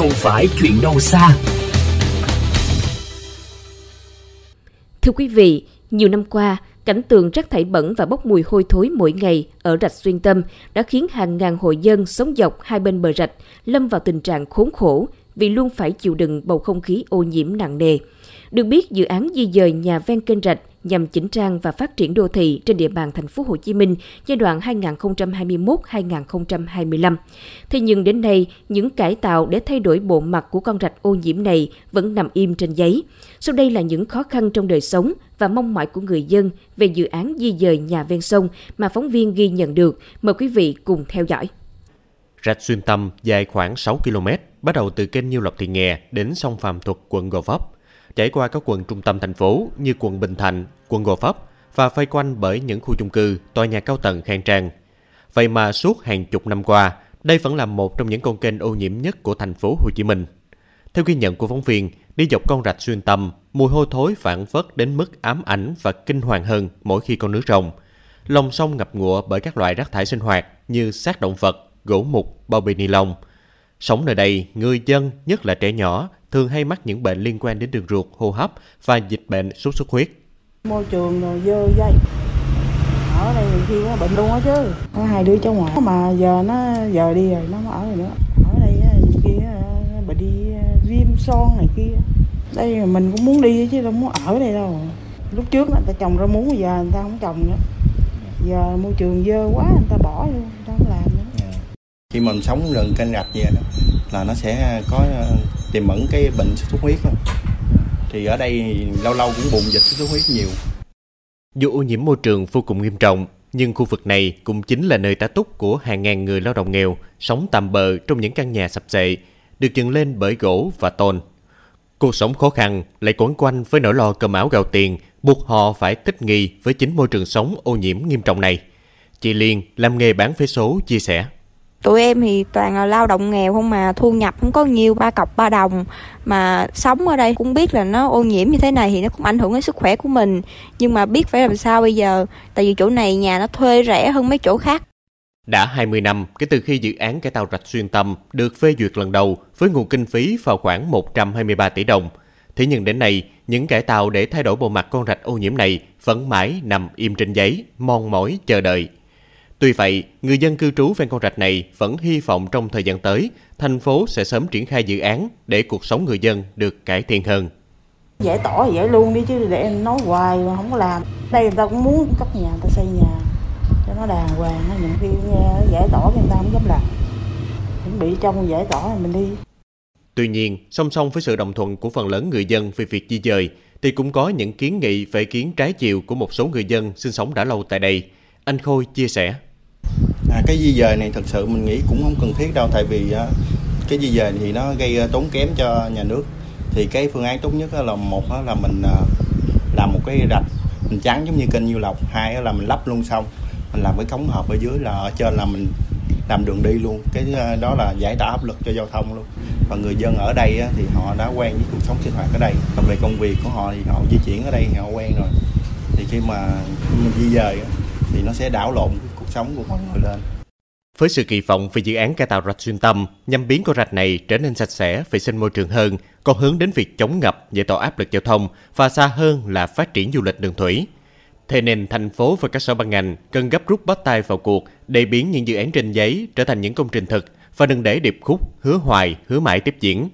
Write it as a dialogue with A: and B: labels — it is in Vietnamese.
A: không phải chuyện đâu xa.
B: Thưa quý vị, nhiều năm qua, cảnh tượng rác thải bẩn và bốc mùi hôi thối mỗi ngày ở rạch Xuyên Tâm đã khiến hàng ngàn hộ dân sống dọc hai bên bờ rạch lâm vào tình trạng khốn khổ vì luôn phải chịu đựng bầu không khí ô nhiễm nặng nề. Được biết, dự án di dời nhà ven kênh rạch nhằm chỉnh trang và phát triển đô thị trên địa bàn thành phố Hồ Chí Minh giai đoạn 2021-2025. Thế nhưng đến nay, những cải tạo để thay đổi bộ mặt của con rạch ô nhiễm này vẫn nằm im trên giấy. Sau đây là những khó khăn trong đời sống và mong mỏi của người dân về dự án di dời nhà ven sông mà phóng viên ghi nhận được. Mời quý vị cùng theo dõi.
C: Rạch Xuyên Tâm dài khoảng 6 km, bắt đầu từ kênh Nhiêu Lộc Thị Nghè đến sông Phạm Thuật, quận Gò Vấp chảy qua các quận trung tâm thành phố như quận Bình Thạnh, quận Gò Vấp và vây quanh bởi những khu chung cư, tòa nhà cao tầng khang trang. Vậy mà suốt hàng chục năm qua, đây vẫn là một trong những con kênh ô nhiễm nhất của thành phố Hồ Chí Minh. Theo ghi nhận của phóng viên, đi dọc con rạch xuyên tâm, mùi hôi thối phản phất đến mức ám ảnh và kinh hoàng hơn mỗi khi con nước rồng. Lòng sông ngập ngụa bởi các loại rác thải sinh hoạt như xác động vật, gỗ mục, bao bì ni lông. Sống nơi đây, người dân, nhất là trẻ nhỏ, thường hay mắc những bệnh liên quan đến đường ruột, hô hấp và dịch bệnh sốt xuất huyết.
D: Môi trường rồi dơ dây. Ở đây khi nó bệnh luôn á chứ. Có hai đứa cháu ngoại mà giờ nó giờ đi rồi nó không ở rồi nữa. Ở đây kia bệnh đi viêm son này kia. Đây mình cũng muốn đi chứ đâu muốn ở đây đâu. Lúc trước người ta trồng ra muốn giờ người ta không trồng nữa. Giờ môi trường dơ quá người ta bỏ luôn, người ta không làm nữa.
E: Khi mình sống gần kênh rạch vậy đó là nó sẽ có tiềm ẩn cái bệnh sốt xuất huyết thì ở đây lâu lâu cũng bùng dịch sốt xuất huyết nhiều.
C: Dù ô nhiễm môi trường vô cùng nghiêm trọng, nhưng khu vực này cũng chính là nơi tá túc của hàng ngàn người lao động nghèo sống tạm bờ trong những căn nhà sập xệ được dựng lên bởi gỗ và tôn. Cuộc sống khó khăn lại quấn quanh với nỗi lo cơm áo gạo tiền buộc họ phải thích nghi với chính môi trường sống ô nhiễm nghiêm trọng này. Chị Liên làm nghề bán vé số chia sẻ
F: tụi em thì toàn là lao động nghèo không mà thu nhập không có nhiều ba cọc ba đồng mà sống ở đây cũng biết là nó ô nhiễm như thế này thì nó cũng ảnh hưởng đến sức khỏe của mình nhưng mà biết phải làm sao bây giờ tại vì chỗ này nhà nó thuê rẻ hơn mấy chỗ khác
C: đã 20 năm kể từ khi dự án cải tạo rạch xuyên tâm được phê duyệt lần đầu với nguồn kinh phí vào khoảng 123 tỷ đồng. Thế nhưng đến nay, những cải tạo để thay đổi bộ mặt con rạch ô nhiễm này vẫn mãi nằm im trên giấy, mòn mỏi chờ đợi. Tuy vậy, người dân cư trú ven con rạch này vẫn hy vọng trong thời gian tới, thành phố sẽ sớm triển khai dự án để cuộc sống người dân được cải thiện hơn.
D: Giải tỏa thì giải luôn đi chứ để em nói hoài mà không có làm. Đây người ta cũng muốn cấp nhà, người ta xây nhà cho nó đàng hoàng, những khi giải tỏa người ta không dám làm. Chuẩn bị trong giải tỏa thì mình đi.
C: Tuy nhiên, song song với sự đồng thuận của phần lớn người dân về việc di dời, thì cũng có những kiến nghị về kiến trái chiều của một số người dân sinh sống đã lâu tại đây. Anh Khôi chia sẻ
E: à, cái di dời này thật sự mình nghĩ cũng không cần thiết đâu tại vì á, cái di dời thì nó gây à, tốn kém cho nhà nước. Thì cái phương án tốt nhất là một là mình à, làm một cái rạch mình trắng giống như kênh nhiêu lộc hai là mình lắp luôn xong mình làm cái cống hợp ở dưới là ở trên là mình làm đường đi luôn. Cái đó là giải tỏa áp lực cho giao thông luôn. Và người dân ở đây thì họ đã quen với cuộc sống sinh hoạt ở đây còn về công việc của họ thì họ di chuyển ở đây thì họ quen rồi. Thì khi mà mình di dời thì nó sẽ đảo lộn sống của mọi người lên.
C: Với sự kỳ vọng về dự án cải tạo rạch xuyên tâm nhằm biến con rạch này trở nên sạch sẽ, vệ sinh môi trường hơn, còn hướng đến việc chống ngập, giải tỏa áp lực giao thông và xa hơn là phát triển du lịch đường thủy. Thế nên thành phố và các sở ban ngành cần gấp rút bắt tay vào cuộc để biến những dự án trên giấy trở thành những công trình thực và đừng để điệp khúc hứa hoài, hứa mãi tiếp diễn.